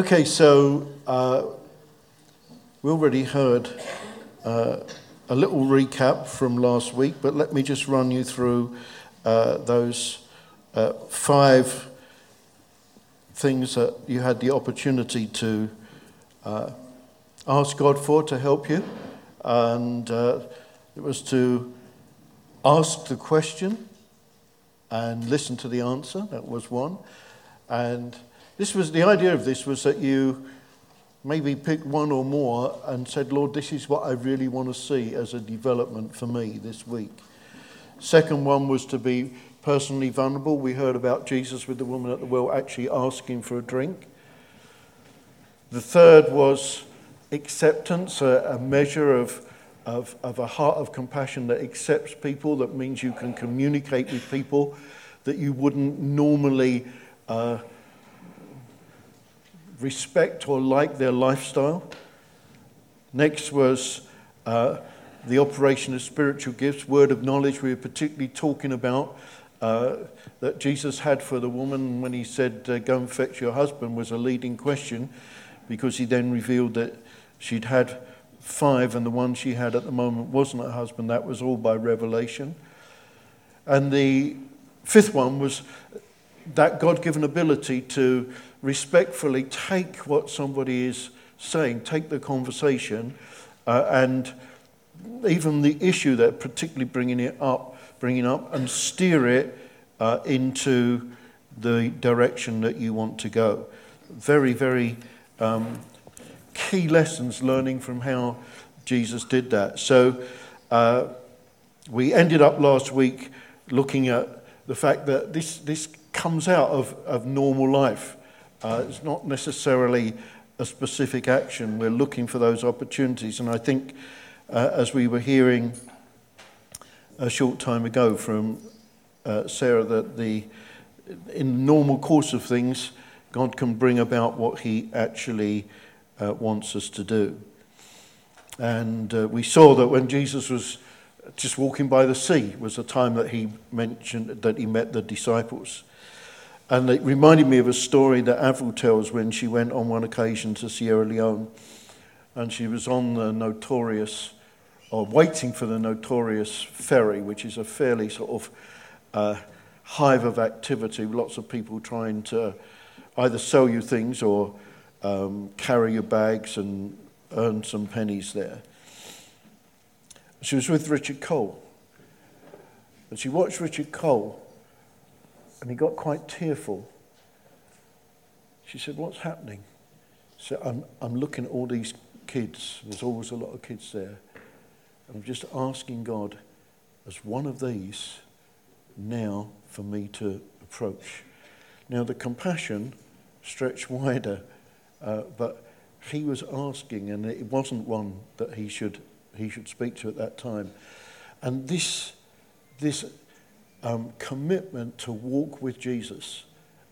Okay, so uh, we already heard uh, a little recap from last week, but let me just run you through uh, those uh, five things that you had the opportunity to uh, ask God for to help you. And uh, it was to ask the question and listen to the answer. That was one. And this was the idea of this was that you maybe picked one or more and said, Lord, this is what I really want to see as a development for me this week. Second one was to be personally vulnerable. We heard about Jesus with the woman at the well actually asking for a drink. The third was acceptance, a, a measure of, of, of a heart of compassion that accepts people. That means you can communicate with people that you wouldn't normally. Uh, respect or like their lifestyle. Next was uh, the operation of spiritual gifts, word of knowledge. We were particularly talking about uh, that Jesus had for the woman when he said, uh, Go and fetch your husband, was a leading question because he then revealed that she'd had five and the one she had at the moment wasn't her husband. That was all by revelation. And the fifth one was that God given ability to respectfully take what somebody is saying, take the conversation, uh, and even the issue they're particularly bringing it up, bringing up, and steer it uh, into the direction that you want to go. Very, very um, key lessons learning from how Jesus did that. So uh, we ended up last week looking at the fact that this, this comes out of, of normal life. Uh, it's not necessarily a specific action. We're looking for those opportunities. And I think, uh, as we were hearing a short time ago from uh, Sarah, that the, in the normal course of things, God can bring about what He actually uh, wants us to do. And uh, we saw that when Jesus was just walking by the sea was the time that he mentioned that he met the disciples. And it reminded me of a story that Avril tells when she went on one occasion to Sierra Leone and she was on the notorious, or waiting for the notorious ferry, which is a fairly sort of uh, hive of activity, lots of people trying to either sell you things or um, carry your bags and earn some pennies there. She was with Richard Cole. And she watched Richard Cole and he got quite tearful. She said, What's happening? So I'm, I'm looking at all these kids. There's always a lot of kids there. I'm just asking God, as one of these, now for me to approach. Now, the compassion stretched wider, uh, but he was asking, and it wasn't one that he should, he should speak to at that time. And this, this um, commitment to walk with Jesus,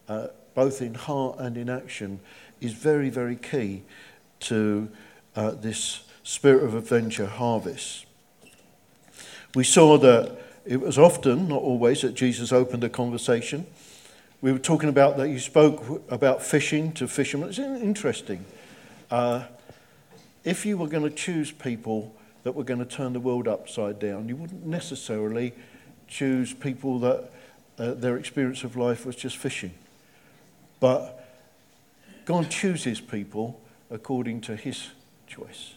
uh, both in heart and in action, is very, very key to uh, this spirit of adventure harvest. We saw that it was often, not always, that Jesus opened a conversation. We were talking about that you spoke about fishing to fishermen. It's interesting. Uh, if you were going to choose people that were going to turn the world upside down, you wouldn't necessarily choose people that uh, their experience of life was just fishing. But God chooses people according to his choice,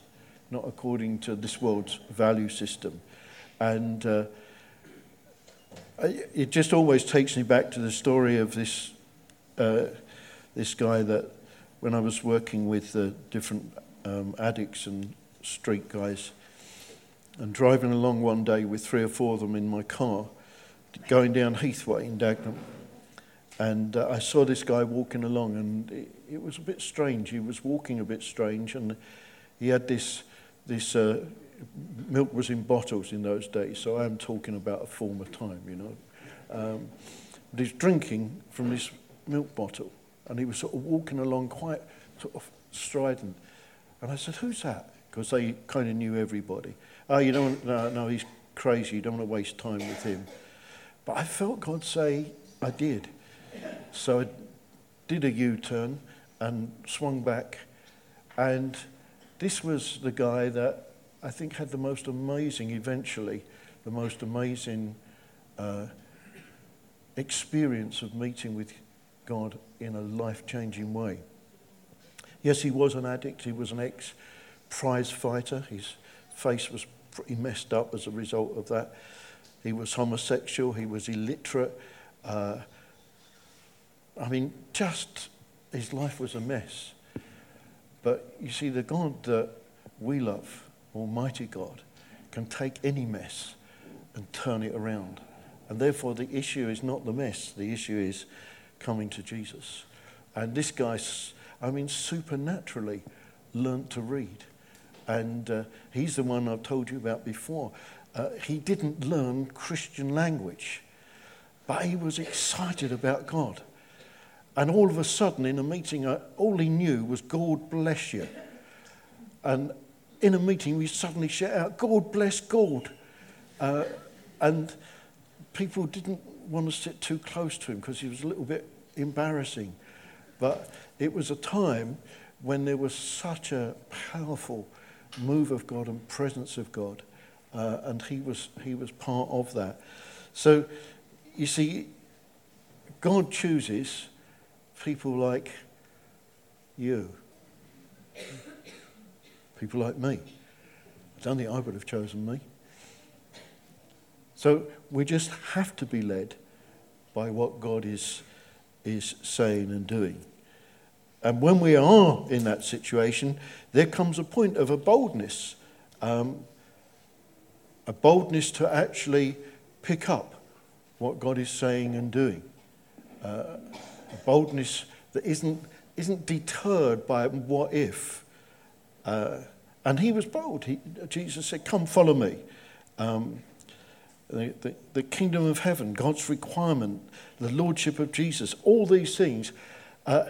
not according to this world's value system. And uh, it just always takes me back to the story of this, uh, this guy that when I was working with the different um, addicts and street guys, and driving along one day with three or four of them in my car, going down Heathway in Dagenham. And uh, I saw this guy walking along, and it, it, was a bit strange. He was walking a bit strange, and he had this, this uh, milk was in bottles in those days, so I am talking about a former time, you know. Um, but he's drinking from this milk bottle, and he was sort of walking along quite sort of strident. And I said, Who's that? Because they kind of knew everybody. Oh, you don't, no, no, he's crazy. You don't want to waste time with him. But I felt God say, I did. So I did a U turn and swung back. And this was the guy that I think had the most amazing, eventually, the most amazing uh, experience of meeting with God in a life changing way. Yes, he was an addict, he was an ex prize fighter, his face was pretty messed up as a result of that. He was homosexual, he was illiterate. Uh, I mean, just his life was a mess. But you see, the God that we love, Almighty God, can take any mess and turn it around. And therefore, the issue is not the mess, the issue is coming to Jesus. And this guy, I mean, supernaturally learnt to read. And uh, he's the one I've told you about before. Uh, he didn't learn Christian language, but he was excited about God. And all of a sudden, in a meeting, uh, all he knew was, God bless you. And in a meeting, we suddenly shout out, God bless God. Uh, and people didn't want to sit too close to him because he was a little bit embarrassing. But it was a time when there was such a powerful move of God and presence of God. Uh, and he was, he was part of that. So, you see, God chooses people like you, people like me. I don't think I would have chosen me. So we just have to be led by what God is, is saying and doing. And when we are in that situation, there comes a point of a boldness, um, a boldness to actually pick up what God is saying and doing. Uh, a boldness that isn't, isn't deterred by what if. Uh, and he was bold. He, Jesus said, Come, follow me. Um, the, the, the, kingdom of heaven, God's requirement, the lordship of Jesus, all these things, uh,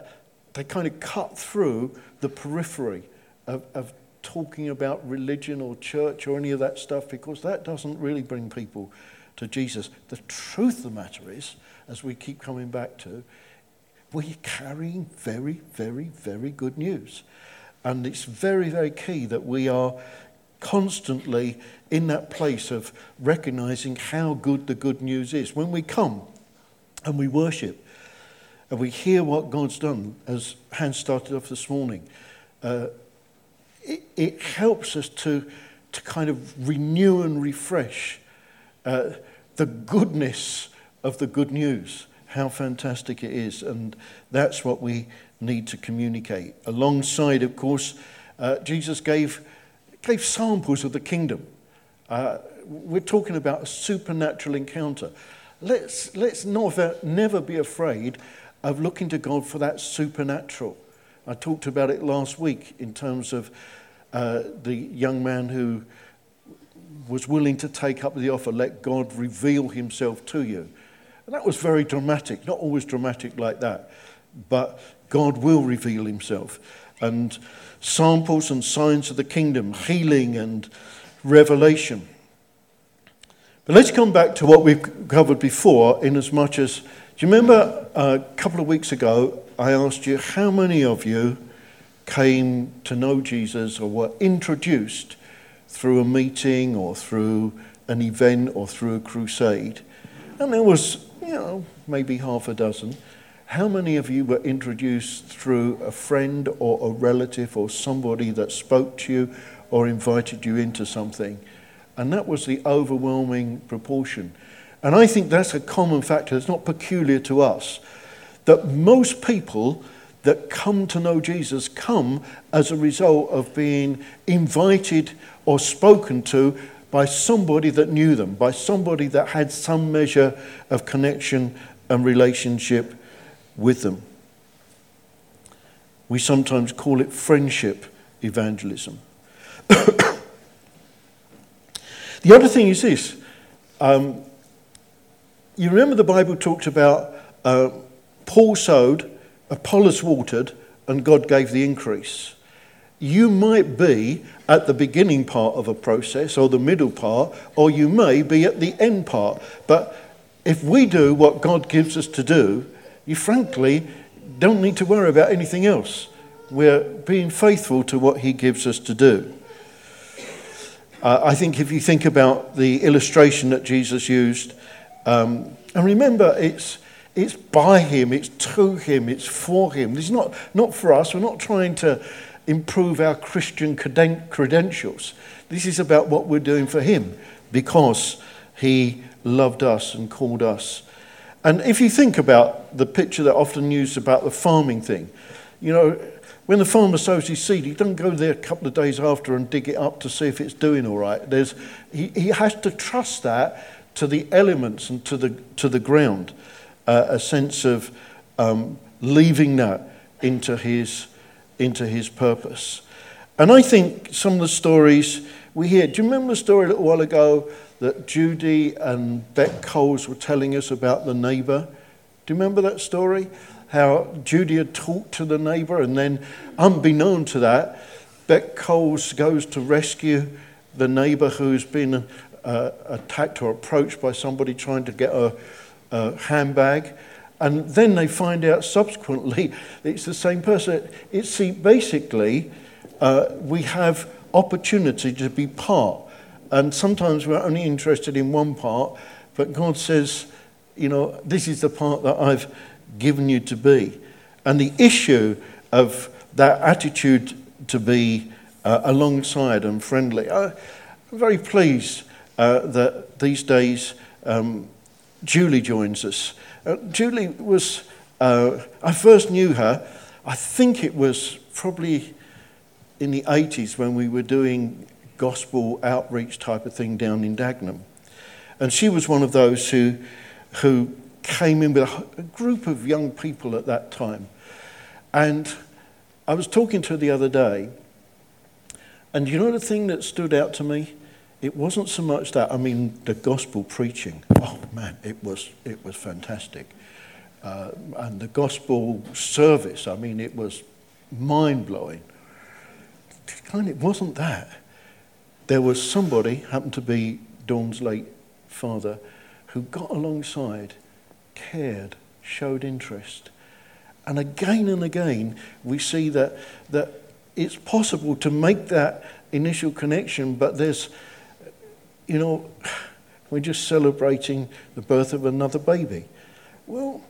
they kind of cut through the periphery of, of talking about religion or church or any of that stuff because that doesn't really bring people to Jesus. The truth of the matter is, as we keep coming back to, we're carrying very, very, very good news. And it's very, very key that we are constantly in that place of recognizing how good the good news is. When we come and we worship and we hear what God's done, as Hans started off this morning, uh, it, it, helps us to, to kind of renew and refresh uh, the goodness of the good news how fantastic it is. And that's what we need to communicate. Alongside, of course, uh, Jesus gave, gave samples of the kingdom. Uh, we're talking about a supernatural encounter. Let's, let's never, never be afraid of looking to God for that supernatural. I talked about it last week in terms of uh, the young man who was willing to take up the offer, let God reveal himself to you. And that was very dramatic, not always dramatic like that, but God will reveal himself. And samples and signs of the kingdom, healing and revelation. But let's come back to what we've covered before, in as much as, do you remember uh, a couple of weeks ago, I asked you how many of you came to know Jesus or were introduced through a meeting or through an event or through a crusade? And there was you know, maybe half a dozen. How many of you were introduced through a friend or a relative or somebody that spoke to you or invited you into something? And that was the overwhelming proportion. And I think that's a common factor, it's not peculiar to us, that most people that come to know Jesus come as a result of being invited or spoken to by somebody that knew them, by somebody that had some measure of connection and relationship with them. We sometimes call it friendship evangelism. the other thing is this um, you remember the Bible talked about uh, Paul sowed, Apollos watered, and God gave the increase you might be at the beginning part of a process or the middle part, or you may be at the end part. But if we do what God gives us to do, you frankly, don't need to worry about anything else. We're being faithful to what He gives us to do. Uh, I think if you think about the illustration that Jesus used, um, and remember, it's, it's by Him, it's to Him, it's for Him. This is not, not for us. We're not trying to improve our Christian credentials. This is about what we're doing for Him because He loved us and called us. And if you think about the picture that often used about the farming thing, you know, when the farmer sows his seed, he doesn't go there a couple of days after and dig it up to see if it's doing all right. There's, he, he has to trust that to the elements and to the, to the ground, uh, a sense of um, leaving that into his, into his purpose. And I think some of the stories we hear, do you remember the story a little while ago that Judy and Beck Coles were telling us about the neighbour? Do you remember that story? How Judy had talked to the neighbour, and then, unbeknown to that, Beck Coles goes to rescue the neighbour who's been uh, attacked or approached by somebody trying to get a, a handbag. And then they find out subsequently it's the same person. It's see, basically, uh, we have opportunity to be part. And sometimes we're only interested in one part, but God says, you know, this is the part that I've given you to be. And the issue of that attitude to be uh, alongside and friendly. I'm very pleased uh, that these days um, Julie joins us. Uh, Julie was, uh, I first knew her, I think it was probably in the 80s when we were doing gospel outreach type of thing down in Dagenham. And she was one of those who, who came in with a, a group of young people at that time. And I was talking to her the other day, and you know the thing that stood out to me? It wasn't so much that, I mean, the gospel preaching. Oh man, it was, it was fantastic. Uh, and the gospel service, I mean, it was mind blowing. Kind it wasn't that. There was somebody, happened to be Dawn's late father, who got alongside, cared, showed interest. And again and again, we see that, that it's possible to make that initial connection, but there's, you know, we're just celebrating the birth of another baby. Well,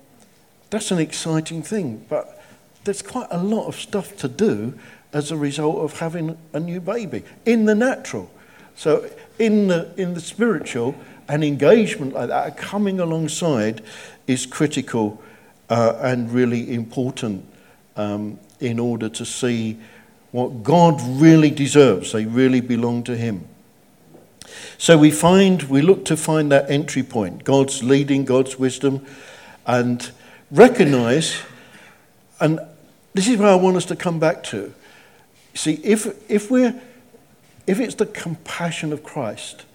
that's an exciting thing, but there's quite a lot of stuff to do as a result of having a new baby in the natural. So, in the, in the spiritual, an engagement like that, coming alongside, is critical uh, and really important um, in order to see what God really deserves. They really belong to Him. So we find, we look to find that entry point, God's leading, God's wisdom, and recognize, and this is where I want us to come back to. See, if, if we're, if it's the compassion of Christ,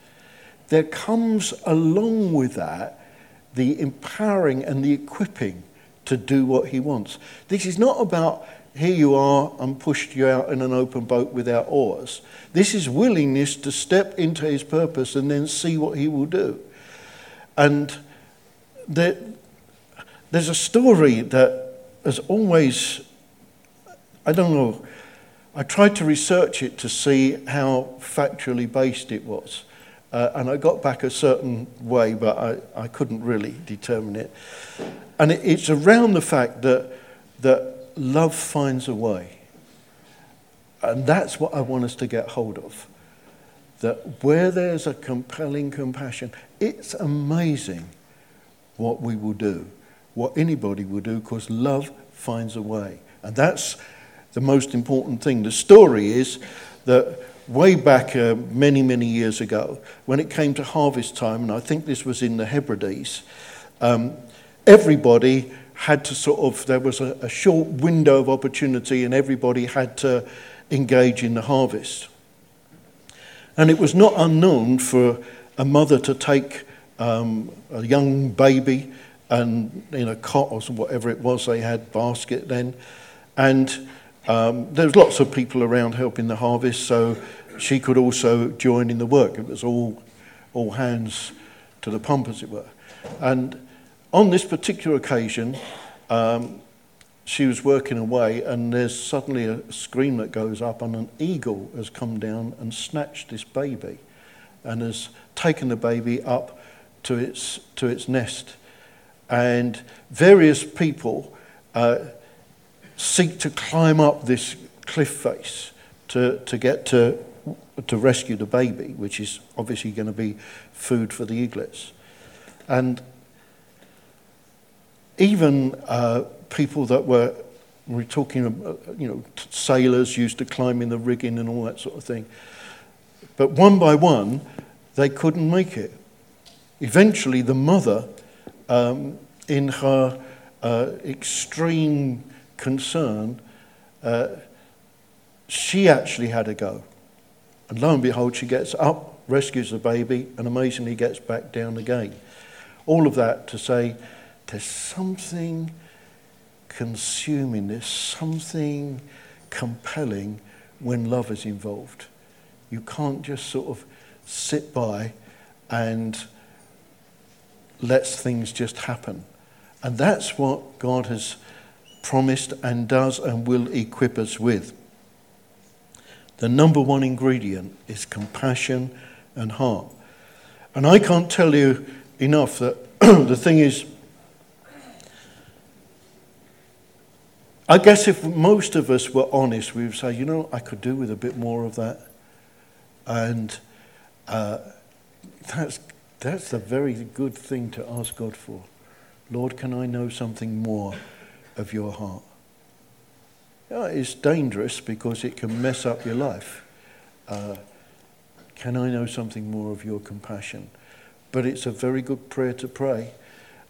there comes along with that the empowering and the equipping to do what he wants. This is not about here you are, and pushed you out in an open boat without oars. This is willingness to step into his purpose and then see what he will do. And there, there's a story that has always, I don't know, I tried to research it to see how factually based it was. Uh, and I got back a certain way, but I, I couldn't really determine it. And it, it's around the fact that, that love finds a way. And that's what I want us to get hold of. That where there's a compelling compassion, it's amazing what we will do, what anybody will do, because love finds a way. And that's the most important thing. The story is that way back uh, many, many years ago, when it came to harvest time, and I think this was in the Hebrides, um, everybody had to sort of, there was a, a short window of opportunity and everybody had to engage in the harvest. And it was not unknown for a mother to take um, a young baby and in a cot or whatever it was, they had basket then. And um, there was lots of people around helping the harvest, so she could also join in the work. It was all, all hands to the pump, as it were. And on this particular occasion, um, she was working away, and there's suddenly a scream that goes up, and an eagle has come down and snatched this baby and has taken the baby up to its, to its nest. And various people uh, seek to climb up this cliff face to, to get to, to rescue the baby, which is obviously going to be food for the eaglets. And even uh, people that were, we're talking, about, you know, sailors used to climb in the rigging and all that sort of thing. But one by one, they couldn't make it. Eventually, the mother, um, in her uh, extreme concern, uh, she actually had a go. And lo and behold, she gets up, rescues the baby, and amazingly gets back down again. All of that to say there's something consuming, there's something compelling when love is involved. You can't just sort of sit by and let things just happen. And that's what God has promised and does and will equip us with. The number one ingredient is compassion and heart. And I can't tell you enough that the thing is, I guess if most of us were honest, we would say, you know, I could do with a bit more of that. And uh, that's, that's a very good thing to ask God for. Lord, can I know something more of your heart? Yeah, it's dangerous because it can mess up your life. Uh, can I know something more of your compassion? But it's a very good prayer to pray.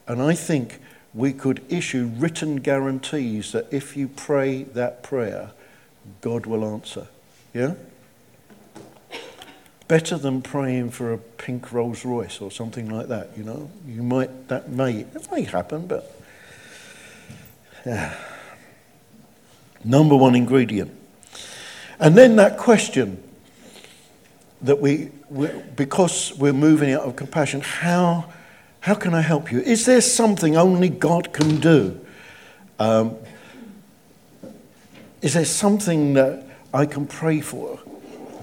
And I think we could issue written guarantees that if you pray that prayer, God will answer. Yeah? Better than praying for a pink Rolls Royce or something like that, you know? You might, that may, that may happen, but. Yeah. Number one ingredient. And then that question that we, we because we're moving out of compassion, how how can I help you? Is there something only God can do? Um, is there something that I can pray for,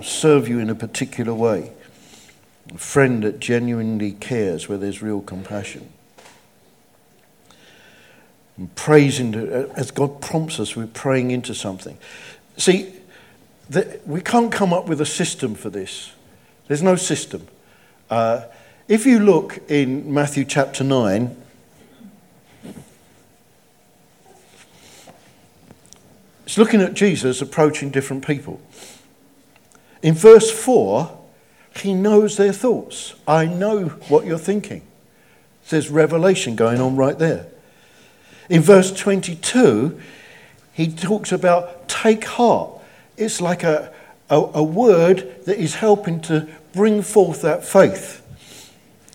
serve you in a particular way? A friend that genuinely cares, where there's real compassion. And prays into, as God prompts us, we're praying into something. See, the, we can't come up with a system for this. There's no system. Uh, if you look in Matthew chapter 9, it's looking at Jesus approaching different people. In verse 4, he knows their thoughts. I know what you're thinking. There's revelation going on right there. In verse 22, he talks about take heart. It's like a, a, a word that is helping to bring forth that faith.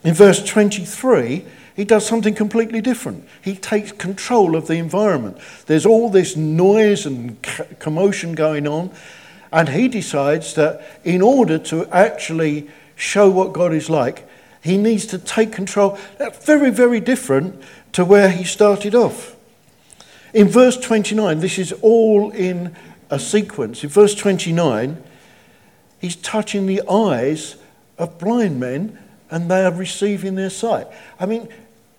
In verse 23, he does something completely different. He takes control of the environment. There's all this noise and commotion going on, and he decides that in order to actually show what God is like, he needs to take control. That's very, very different to where he started off. In verse 29, this is all in a sequence. In verse 29, he's touching the eyes of blind men and they are receiving their sight. I mean,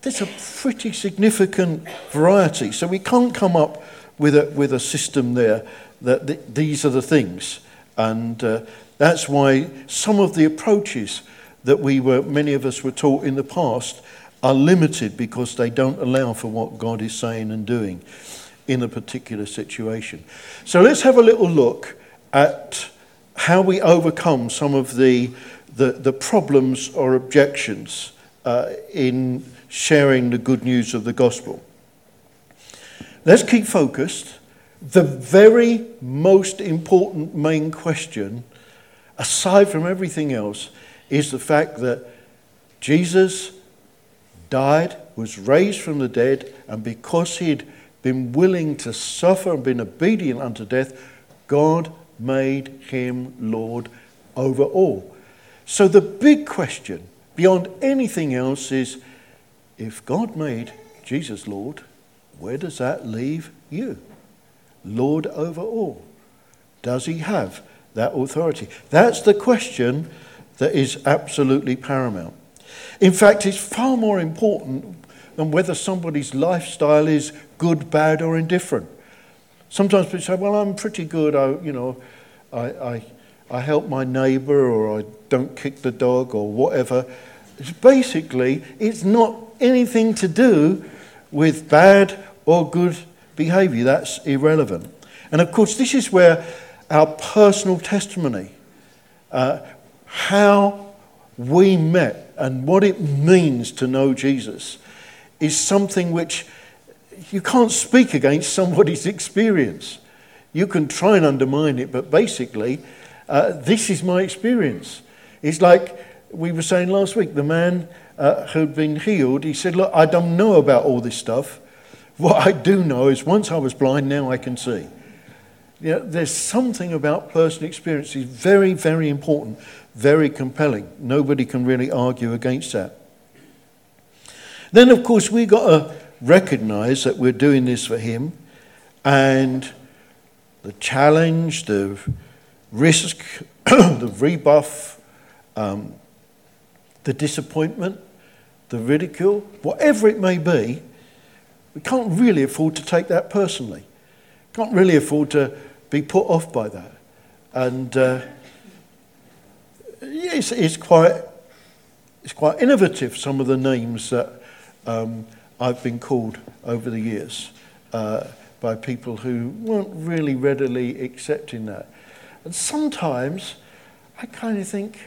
there's a pretty significant variety. So we can't come up with a, with a system there that th- these are the things. And uh, that's why some of the approaches that we were, many of us were taught in the past, are limited because they don't allow for what God is saying and doing in a particular situation. So let's have a little look at how we overcome some of the the, the problems or objections uh, in sharing the good news of the gospel. Let's keep focused. The very most important main question, aside from everything else, is the fact that Jesus died, was raised from the dead, and because he'd been willing to suffer and been obedient unto death, God made him Lord over all. So the big question, beyond anything else, is if God made Jesus Lord, where does that leave you? Lord over all. Does he have that authority? That's the question that is absolutely paramount. In fact, it's far more important than whether somebody's lifestyle is good, bad, or indifferent. Sometimes people say, well, I'm pretty good. I, you know, I, I, I help my neighbor or I don't kick the dog or whatever. Basically, it's not anything to do with bad or good behavior. That's irrelevant. And of course, this is where our personal testimony, uh, how we met and what it means to know Jesus, is something which you can't speak against somebody's experience. You can try and undermine it, but basically, uh, this is my experience. It's like we were saying last week the man uh, who'd been healed, he said, Look, I don't know about all this stuff. What I do know is once I was blind, now I can see. You know, there's something about personal experience is very, very important, very compelling. Nobody can really argue against that. Then, of course, we've got to recognize that we're doing this for Him, and the challenge, the risk, the rebuff, um, the disappointment, the ridicule, whatever it may be, we can't really afford to take that personally. Can't really afford to be put off by that. And uh, it's, it's, quite, it's quite innovative, some of the names that um, I've been called over the years uh, by people who weren't really readily accepting that. And sometimes I kind of think,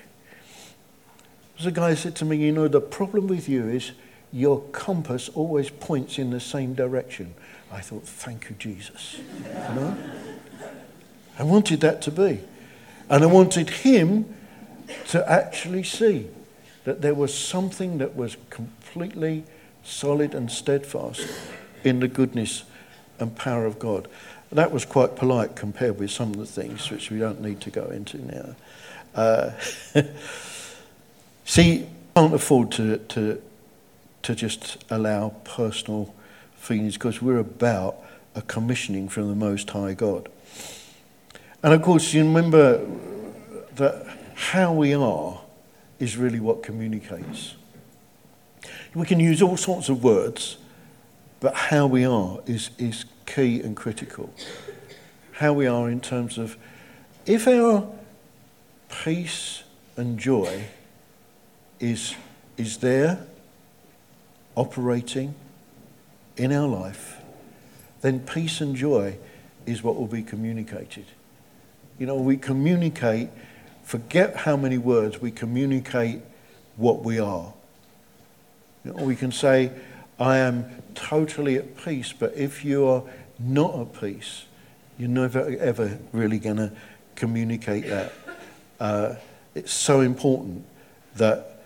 as a guy said to me, you know, the problem with you is your compass always points in the same direction. I thought, thank you, Jesus. You know? I wanted that to be. And I wanted him to actually see that there was something that was completely solid and steadfast in the goodness and power of God. That was quite polite compared with some of the things which we don't need to go into now. Uh, see, can't afford to, to, to just allow personal feelings because we're about a commissioning from the Most High God. And of course, you remember that how we are is really what communicates. We can use all sorts of words, but how we are is, is key and critical. How we are in terms of if our peace and joy is, is there, operating in our life, then peace and joy is what will be communicated. You know, we communicate, forget how many words, we communicate what we are. You know, we can say, I am totally at peace, but if you are not at peace, you're never ever really going to communicate that. Uh, it's so important that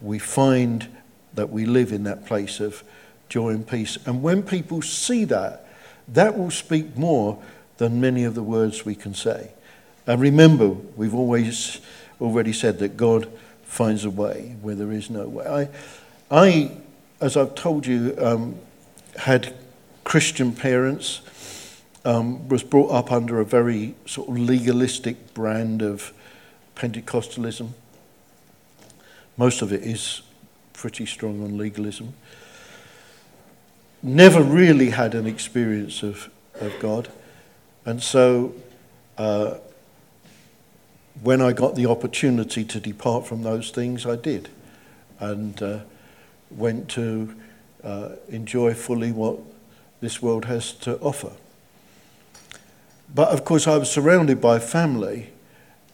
we find that we live in that place of joy and peace. And when people see that, that will speak more than many of the words we can say. And remember, we've always already said that God finds a way where there is no way. I, I as I've told you, um, had Christian parents, um, was brought up under a very sort of legalistic brand of Pentecostalism. Most of it is pretty strong on legalism. Never really had an experience of, of God. And so uh, when I got the opportunity to depart from those things, I did. And uh, went to uh, enjoy fully what this world has to offer. But of course, I was surrounded by family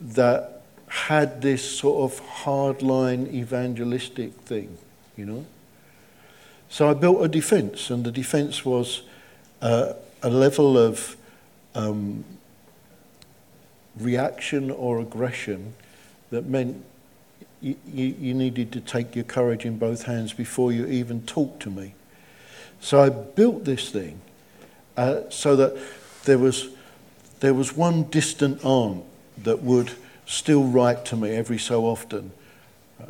that had this sort of hardline evangelistic thing, you know. So I built a defense, and the defense was uh, a level of um, reaction or aggression that meant you, you, needed to take your courage in both hands before you even talked to me. So I built this thing uh, so that there was, there was one distant aunt that would still write to me every so often,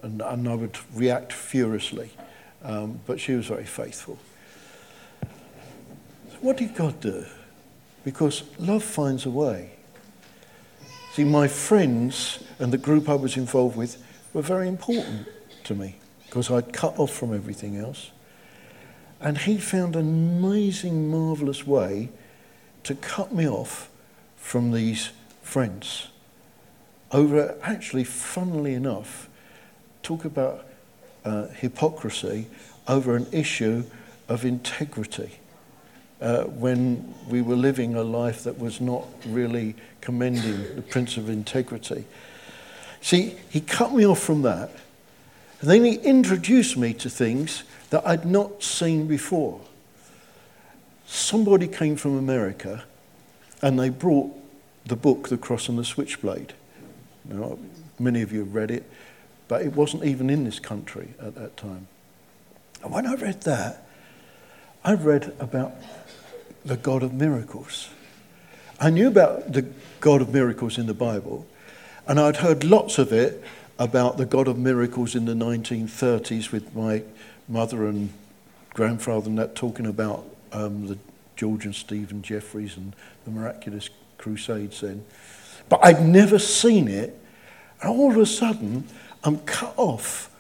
and, and I would react furiously. Um, but she was very faithful. what did God do? Because love finds a way. See, my friends and the group I was involved with were very important to me because I'd cut off from everything else. And he found an amazing, marvellous way to cut me off from these friends over, actually, funnily enough, talk about uh, hypocrisy over an issue of integrity. Uh, when we were living a life that was not really commending the Prince of Integrity. See, he cut me off from that, and then he introduced me to things that I'd not seen before. Somebody came from America and they brought the book, The Cross and the Switchblade. Now, many of you have read it, but it wasn't even in this country at that time. And when I read that, I read about the God of miracles. I knew about the God of miracles in the Bible, and I'd heard lots of it about the God of miracles in the 1930s with my mother and grandfather and that talking about um, the George and Stephen Jeffreys and the miraculous crusades then. But I'd never seen it. And all of a sudden, I'm cut off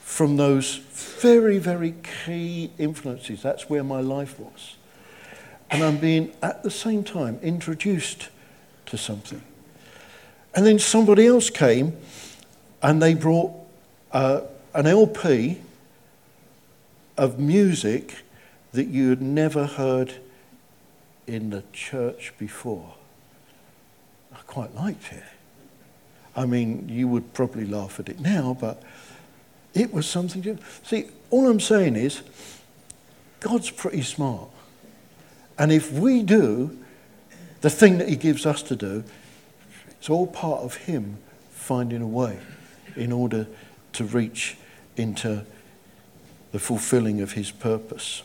from those very, very key influences. That's where my life was. And I'm being, at the same time, introduced to something. And then somebody else came and they brought uh, an LP of music that you had never heard in the church before. I quite liked it. I mean, you would probably laugh at it now, but it was something see. All I'm saying is, God's pretty smart. And if we do the thing that He gives us to do, it's all part of Him finding a way in order to reach into the fulfilling of his purpose.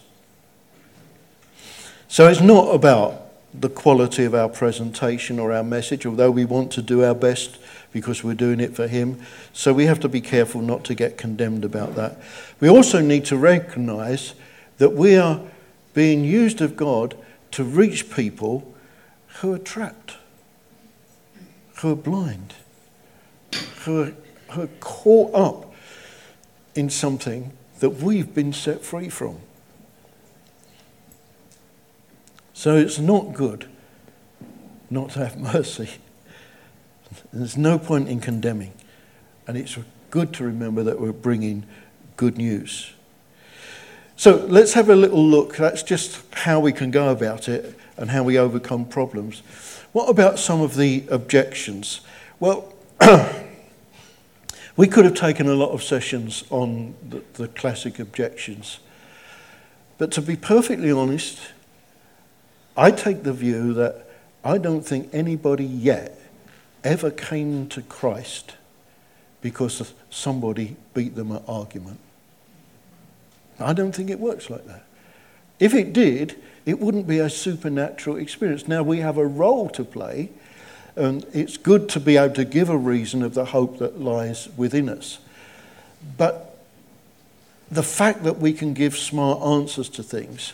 So it's not about the quality of our presentation or our message, although we want to do our best because we're doing it for him. So we have to be careful not to get condemned about that. We also need to recognize that we are being used of God to reach people who are trapped, who are blind, who are, who are caught up in something that we've been set free from. So it's not good not to have mercy. There's no point in condemning. And it's good to remember that we're bringing good news. So let's have a little look. That's just how we can go about it and how we overcome problems. What about some of the objections? Well, We could have taken a lot of sessions on the, the classic objections. But to be perfectly honest, I take the view that I don't think anybody yet ever came to Christ because somebody beat them at argument. I don't think it works like that. If it did, it wouldn't be a supernatural experience. Now, we have a role to play and it's good to be able to give a reason of the hope that lies within us. But the fact that we can give smart answers to things,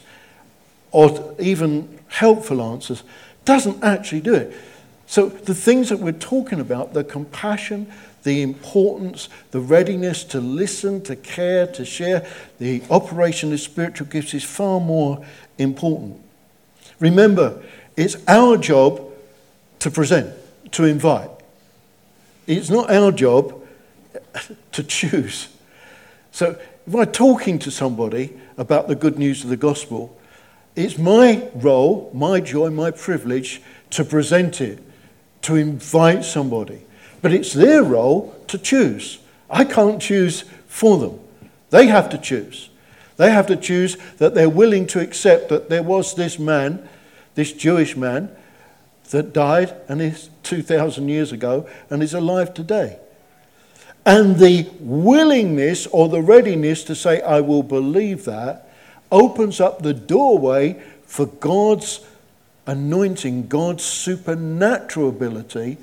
or even helpful answers, doesn't actually do it. So the things that we're talking about, the compassion, the importance, the readiness to listen, to care, to share, the operation of spiritual gifts is far more important. Remember, it's our job to present, to invite. It's not our job to choose. So if I'm talking to somebody about the good news of the gospel, it's my role, my joy, my privilege to present it, to invite somebody. But it's their role to choose. I can't choose for them. They have to choose. They have to choose that they're willing to accept that there was this man, this Jewish man, that died and is 2,000 years ago and is alive today. And the willingness or the readiness to say, I will believe that, opens up the doorway for God's anointing, God's supernatural ability,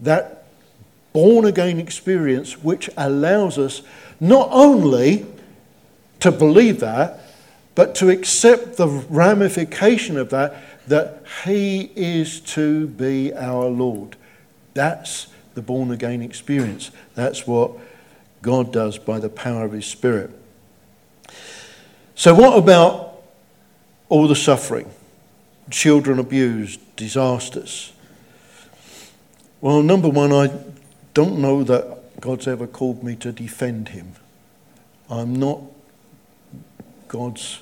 that born again experience, which allows us not only to believe that, but to accept the ramification of that, that He is to be our Lord. That's the born again experience. That's what God does by the power of His Spirit. So, what about all the suffering? Children abused, disasters. Well, number one, I don't know that God's ever called me to defend Him. I'm not God's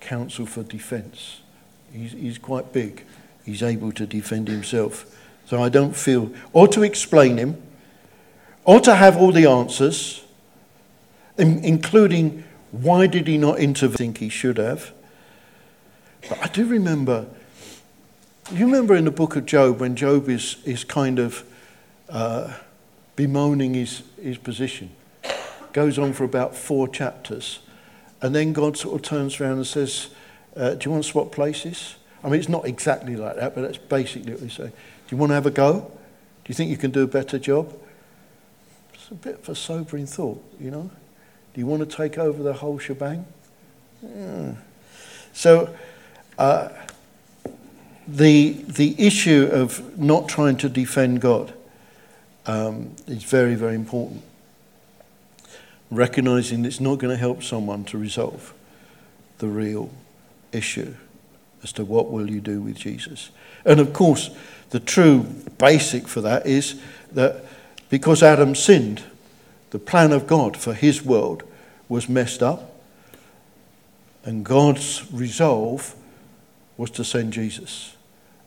counsel for defense. He's, he's quite big, he's able to defend himself. So I don't feel, or to explain him, or to have all the answers, including why did he not intervene? I think he should have. But I do remember, you remember in the book of Job when Job is, is kind of uh, bemoaning his, his position? Goes on for about four chapters. And then God sort of turns around and says, uh, Do you want to swap places? I mean, it's not exactly like that, but that's basically what he say. Do you want to have a go? Do you think you can do a better job? It's a bit of a sobering thought, you know. Do you want to take over the whole shebang? Yeah. So, uh, the, the issue of not trying to defend God um, is very, very important recognizing it's not going to help someone to resolve the real issue as to what will you do with Jesus. And of course, the true basic for that is that because Adam sinned, the plan of God for his world was messed up, and God's resolve was to send Jesus.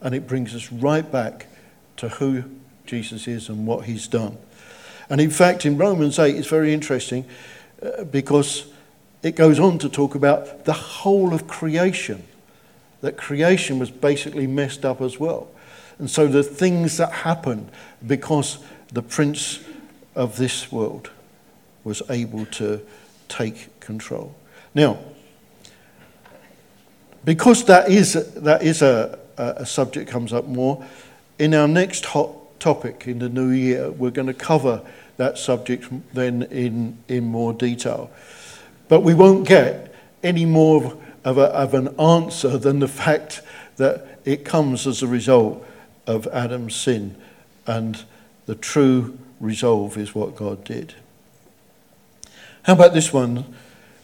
And it brings us right back to who Jesus is and what he's done. And in fact, in Romans 8, it's very interesting uh, because it goes on to talk about the whole of creation, that creation was basically messed up as well. And so the things that happened because the prince of this world was able to take control. Now, because that is, that is a, a subject comes up more, in our next hot topic in the new year. We're going to cover that subject then in, in more detail. But we won't get any more of, a, of an answer than the fact that it comes as a result of Adam's sin, and the true resolve is what God did. How about this one?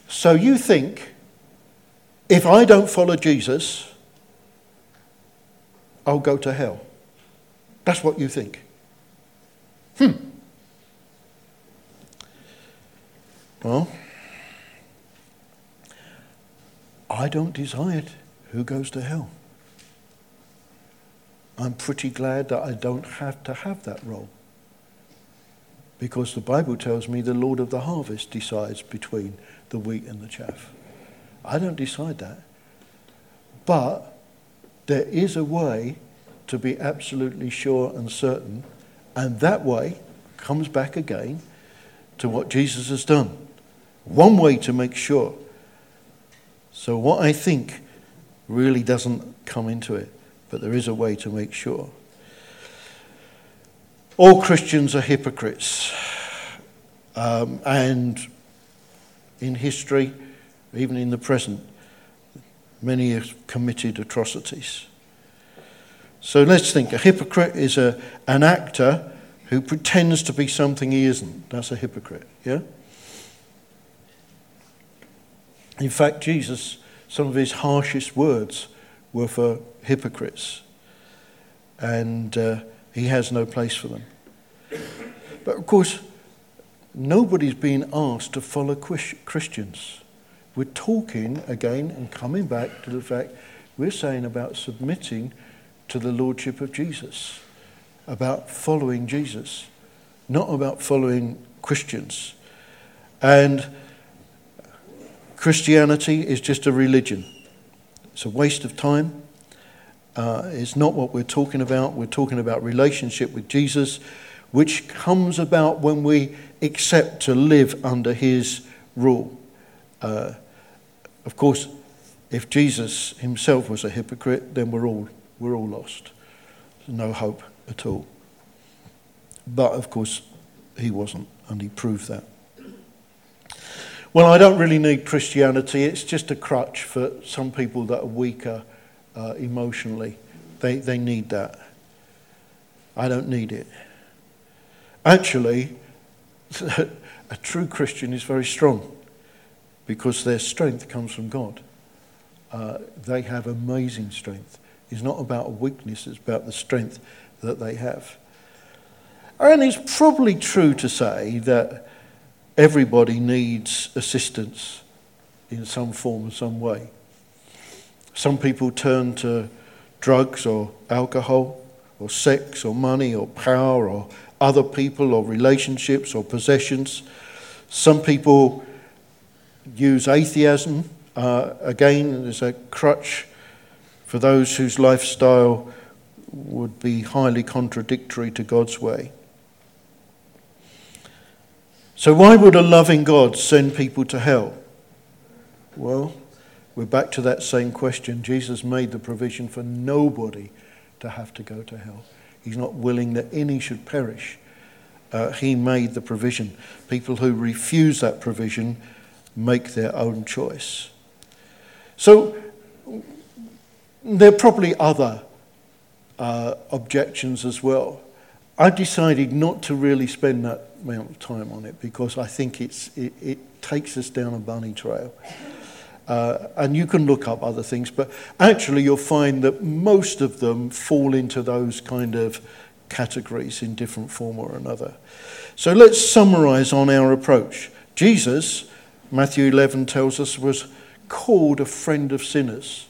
So you think if I don't follow Jesus, I'll go to hell? That's what you think. Hmm. Well, I don't decide who goes to hell. I'm pretty glad that I don't have to have that role. Because the Bible tells me the Lord of the harvest decides between the wheat and the chaff. I don't decide that. But there is a way to be absolutely sure and certain. And that way comes back again to what Jesus has done. One way to make sure. So, what I think really doesn't come into it, but there is a way to make sure. All Christians are hypocrites. Um, and in history, even in the present, many have committed atrocities. So let's think a hypocrite is a, an actor who pretends to be something he isn't. That's a hypocrite, yeah? In fact, Jesus, some of his harshest words were for hypocrites, and uh, he has no place for them. But of course, nobody's been asked to follow Christians. We're talking again and coming back to the fact we're saying about submitting to the Lordship of Jesus, about following Jesus, not about following Christians. And Christianity is just a religion, it's a waste of time. Uh, it's not what we're talking about. We're talking about relationship with Jesus, which comes about when we accept to live under his rule. Uh, of course, if Jesus himself was a hypocrite, then we're all we're all lost. There's no hope at all. But of course, he wasn't, and he proved that. well, I don't really need Christianity. It's just a crutch for some people that are weaker uh, emotionally. They, they need that. I don't need it. Actually, a true Christian is very strong because their strength comes from God. Uh, they have amazing strength. It's not about weakness, it's about the strength that they have. And it's probably true to say that everybody needs assistance in some form or some way. Some people turn to drugs or alcohol or sex or money or power or other people or relationships or possessions. Some people use atheism, uh, again, as a crutch for those whose lifestyle would be highly contradictory to God's way. So, why would a loving God send people to hell? Well, we're back to that same question. Jesus made the provision for nobody to have to go to hell. He's not willing that any should perish. Uh, he made the provision. People who refuse that provision make their own choice. So, there are probably other uh, objections as well. I've decided not to really spend that amount of time on it because I think it, it takes us down a bunny trail. Uh, and you can look up other things, but actually, you'll find that most of them fall into those kind of categories in different form or another. So let's summarize on our approach. Jesus, Matthew 11 tells us, was called a friend of sinners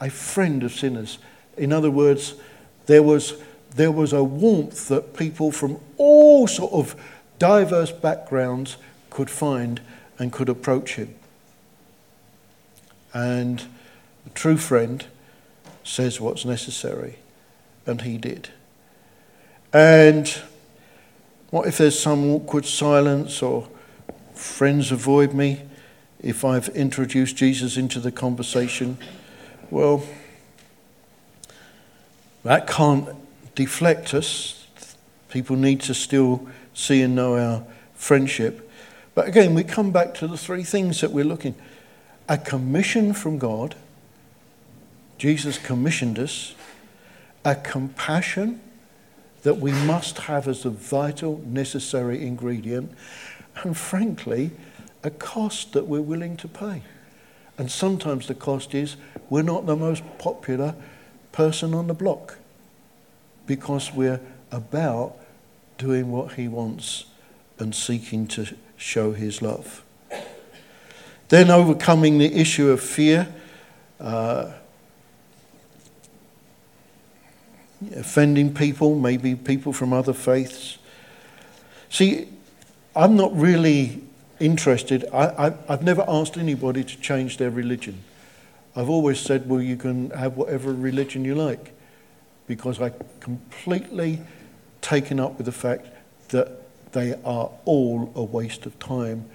a friend of sinners. In other words, there was, there was a warmth that people from all sort of diverse backgrounds could find and could approach him. And a true friend says what's necessary, and he did. And what if there's some awkward silence or friends avoid me if I've introduced Jesus into the conversation? Well, that can't deflect us. People need to still see and know our friendship. But again, we come back to the three things that we're looking a commission from God. Jesus commissioned us. A compassion that we must have as a vital, necessary ingredient. And frankly, a cost that we're willing to pay. And sometimes the cost is we're not the most popular person on the block because we're about doing what he wants and seeking to show his love. Then overcoming the issue of fear, uh, offending people, maybe people from other faiths. See, I'm not really interested. I, have never asked anybody to change their religion. I've always said, well, you can have whatever religion you like, because I completely taken up with the fact that they are all a waste of time.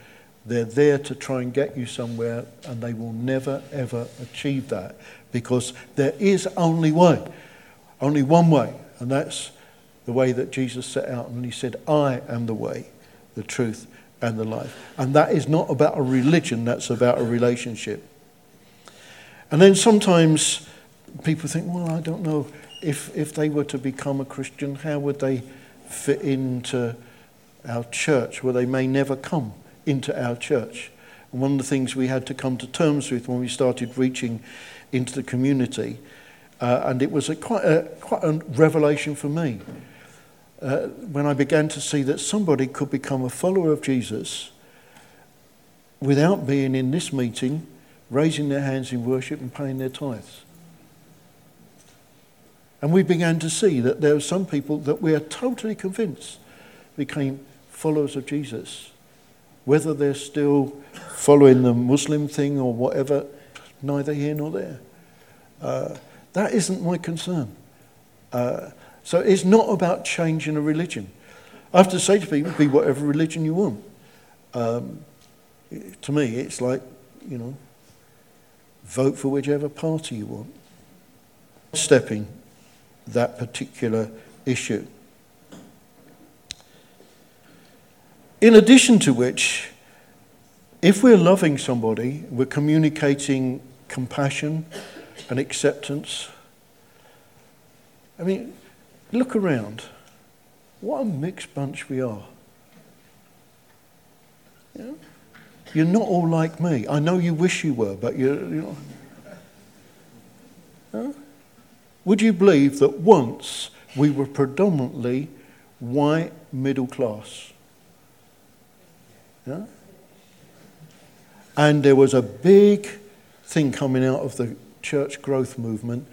They're there to try and get you somewhere, and they will never, ever achieve that because there is only way, only one way, and that's the way that Jesus set out. And he said, I am the way, the truth, and the life. And that is not about a religion, that's about a relationship. And then sometimes people think, well, I don't know if, if they were to become a Christian, how would they fit into our church? Well, they may never come into our church. And one of the things we had to come to terms with when we started reaching into the community, uh, and it was a, quite, a, quite a revelation for me uh, when I began to see that somebody could become a follower of Jesus without being in this meeting, raising their hands in worship and paying their tithes. And we began to see that there are some people that we are totally convinced became followers of Jesus. Whether they're still following the Muslim thing or whatever, neither here nor there. Uh, that isn't my concern. Uh, so it's not about changing a religion. I have to say to people, be whatever religion you want. Um, to me, it's like, you know, vote for whichever party you want. Stepping that particular issue. In addition to which, if we're loving somebody, we're communicating compassion and acceptance. I mean, look around. What a mixed bunch we are. Yeah? You're not all like me. I know you wish you were, but you're. you're huh? Would you believe that once we were predominantly white middle class? Yeah? And there was a big thing coming out of the church growth movement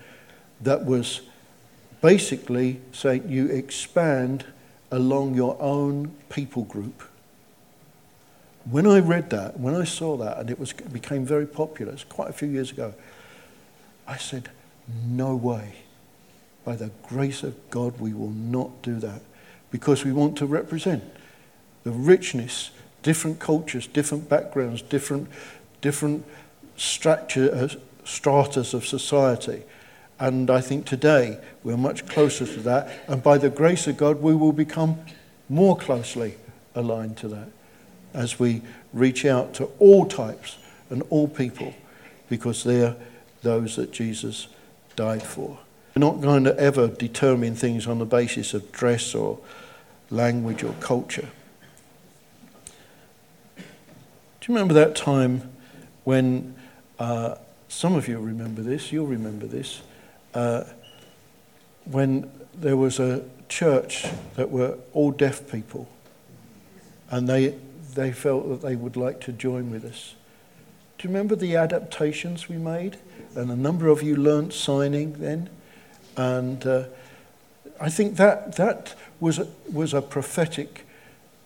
that was basically saying you expand along your own people group. When I read that, when I saw that, and it was, became very popular, it's quite a few years ago, I said, no way. By the grace of God, we will not do that because we want to represent the richness, different cultures, different backgrounds, different, different structure, uh, stratas of society. And I think today we're much closer to that. And by the grace of God, we will become more closely aligned to that as we reach out to all types and all people because they're those that Jesus died for. We're not going to ever determine things on the basis of dress or language or culture. Do you remember that time when uh, some of you remember this, you'll remember this, uh, when there was a church that were all deaf people and they, they felt that they would like to join with us. Do you remember the adaptations we made? And a number of you learnt signing then. And uh, I think that, that was, a, was a prophetic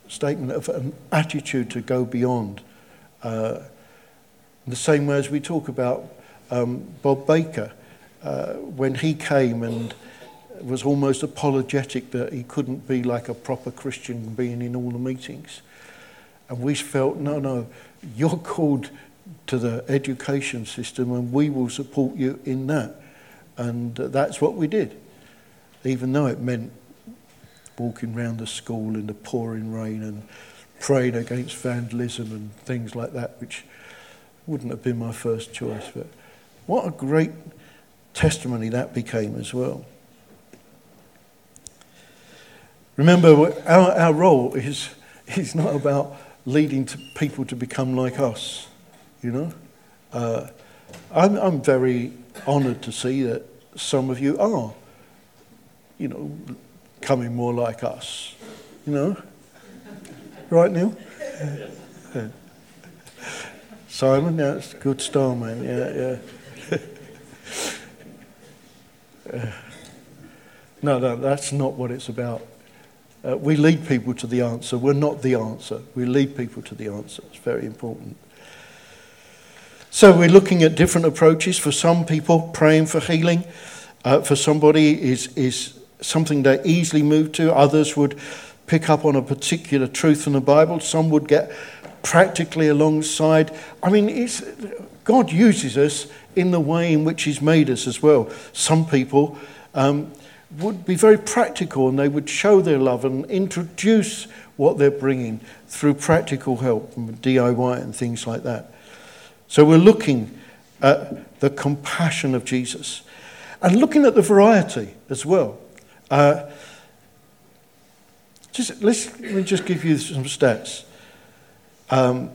statement of an attitude to go beyond. Uh, the same way as we talk about um, Bob Baker, uh, when he came and was almost apologetic that he couldn't be like a proper Christian being in all the meetings. And we felt, no, no, you're called to the education system and we will support you in that. And uh, that's what we did, even though it meant walking around the school in the pouring rain and praying against vandalism and things like that, which wouldn't have been my first choice. But what a great testimony that became as well. Remember, our, our role is, is not about leading to people to become like us, you know. Uh, I'm, I'm very honoured to see that some of you are, you know, coming more like us, you know. Right, Neil? Yeah. Simon, that's good star, man. Yeah, yeah. no, no, that's not what it's about. Uh, we lead people to the answer. We're not the answer. We lead people to the answer. It's very important. So we're looking at different approaches. For some people, praying for healing uh, for somebody is, is something they easily move to. Others would pick up on a particular truth in the Bible. Some would get practically alongside. I mean, God uses us in the way in which He's made us as well. Some people um, would be very practical and they would show their love and introduce what they're bringing through practical help, DIY, and things like that. So we're looking at the compassion of Jesus and looking at the variety as well. Uh, just, let me just give you some stats. Um,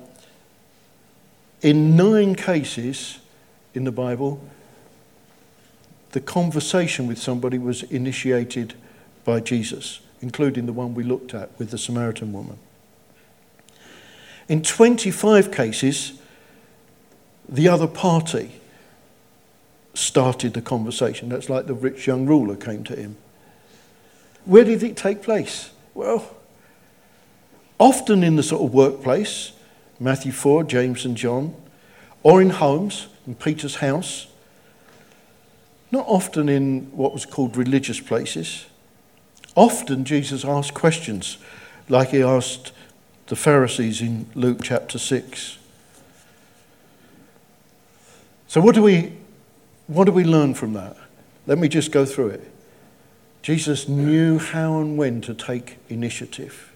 in nine cases in the Bible, the conversation with somebody was initiated by Jesus, including the one we looked at with the Samaritan woman. In 25 cases, the other party started the conversation. That's like the rich young ruler came to him. Where did it take place? Well, often in the sort of workplace, Matthew 4, James and John, or in homes, in Peter's house, not often in what was called religious places. Often Jesus asked questions, like he asked the Pharisees in Luke chapter 6. So, what do we, what do we learn from that? Let me just go through it. Jesus knew how and when to take initiative.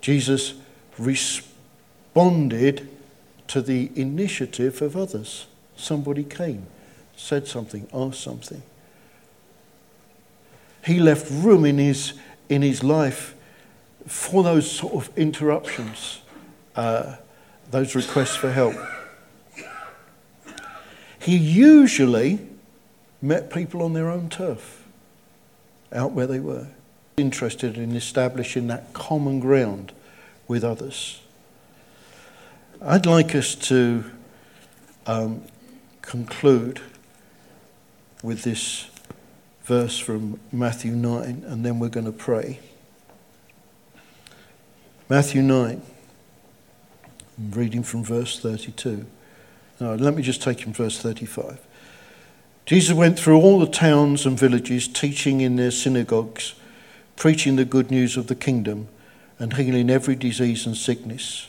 Jesus responded responded to the initiative of others. Somebody came, said something, asked something. He left room in his, in his life for those sort of interruptions, uh, those requests for help. He usually met people on their own turf, out where they were, interested in establishing that common ground with others. I'd like us to um, conclude with this verse from Matthew 9, and then we're going to pray. Matthew 9, I'm reading from verse 32. No, let me just take from verse 35. Jesus went through all the towns and villages, teaching in their synagogues, preaching the good news of the kingdom, and healing every disease and sickness.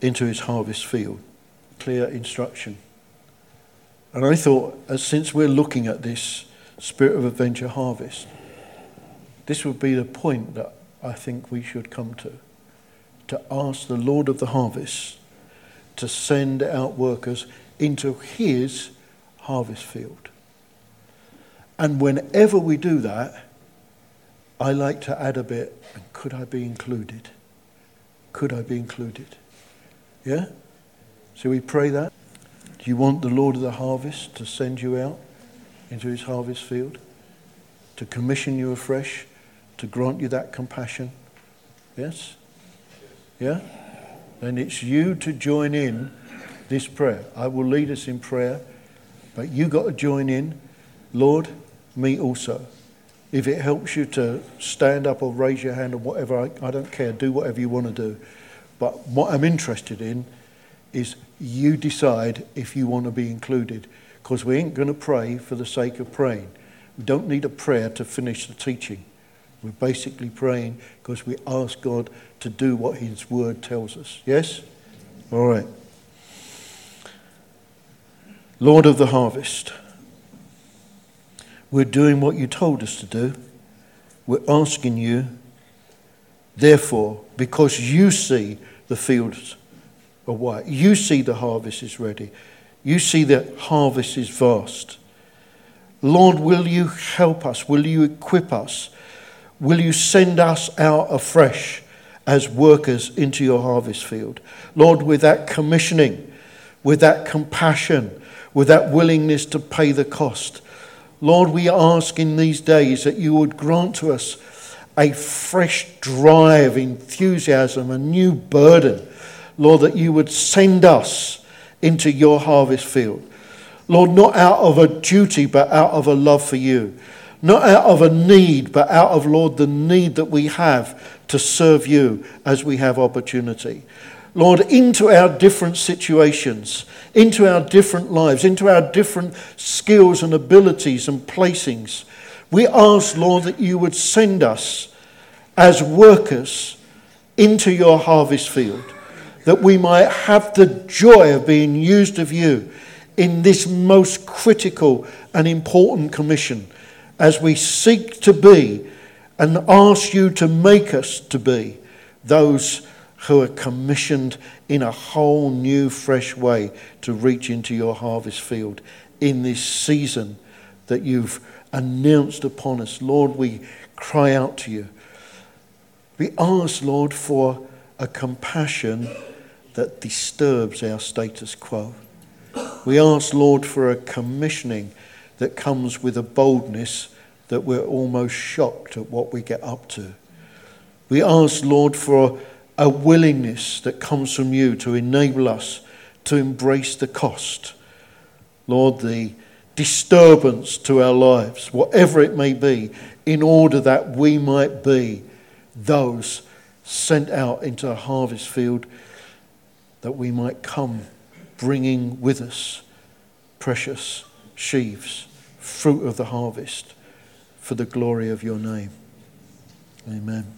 into his harvest field. Clear instruction. And I thought, as since we're looking at this spirit of adventure harvest, this would be the point that I think we should come to. To ask the Lord of the harvest to send out workers into his harvest field. And whenever we do that, I like to add a bit, and could I be included? Could I be included? Yeah? So we pray that. Do you want the Lord of the harvest to send you out into his harvest field? To commission you afresh? To grant you that compassion? Yes? Yeah? Then it's you to join in this prayer. I will lead us in prayer, but you got to join in. Lord, me also. If it helps you to stand up or raise your hand or whatever, I, I don't care. Do whatever you want to do. But what I'm interested in is you decide if you want to be included. Because we ain't going to pray for the sake of praying. We don't need a prayer to finish the teaching. We're basically praying because we ask God to do what His Word tells us. Yes? All right. Lord of the harvest, we're doing what you told us to do. We're asking you, therefore, because you see the fields are white. You see the harvest is ready. You see the harvest is vast. Lord, will you help us? Will you equip us? Will you send us out afresh as workers into your harvest field? Lord, with that commissioning, with that compassion, with that willingness to pay the cost. Lord, we ask in these days that you would grant to us a fresh drive, enthusiasm, a new burden. Lord, that you would send us into your harvest field. Lord, not out of a duty, but out of a love for you. Not out of a need, but out of, Lord, the need that we have to serve you as we have opportunity. Lord, into our different situations, into our different lives, into our different skills and abilities and placings. We ask, Lord, that you would send us as workers into your harvest field, that we might have the joy of being used of you in this most critical and important commission as we seek to be and ask you to make us to be those who are commissioned in a whole new, fresh way to reach into your harvest field in this season that you've announced upon us. Lord, we cry out to you. We ask, Lord, for a compassion that disturbs our status quo. We ask, Lord, for a commissioning that comes with a boldness that we're almost shocked at what we get up to. We ask, Lord, for a willingness that comes from you to enable us to embrace the cost. Lord, the disturbance to our lives, whatever it may be, in order that we might be those sent out into a harvest field, that we might come bringing with us precious sheaves, fruit of the harvest, for the glory of your name. Amen.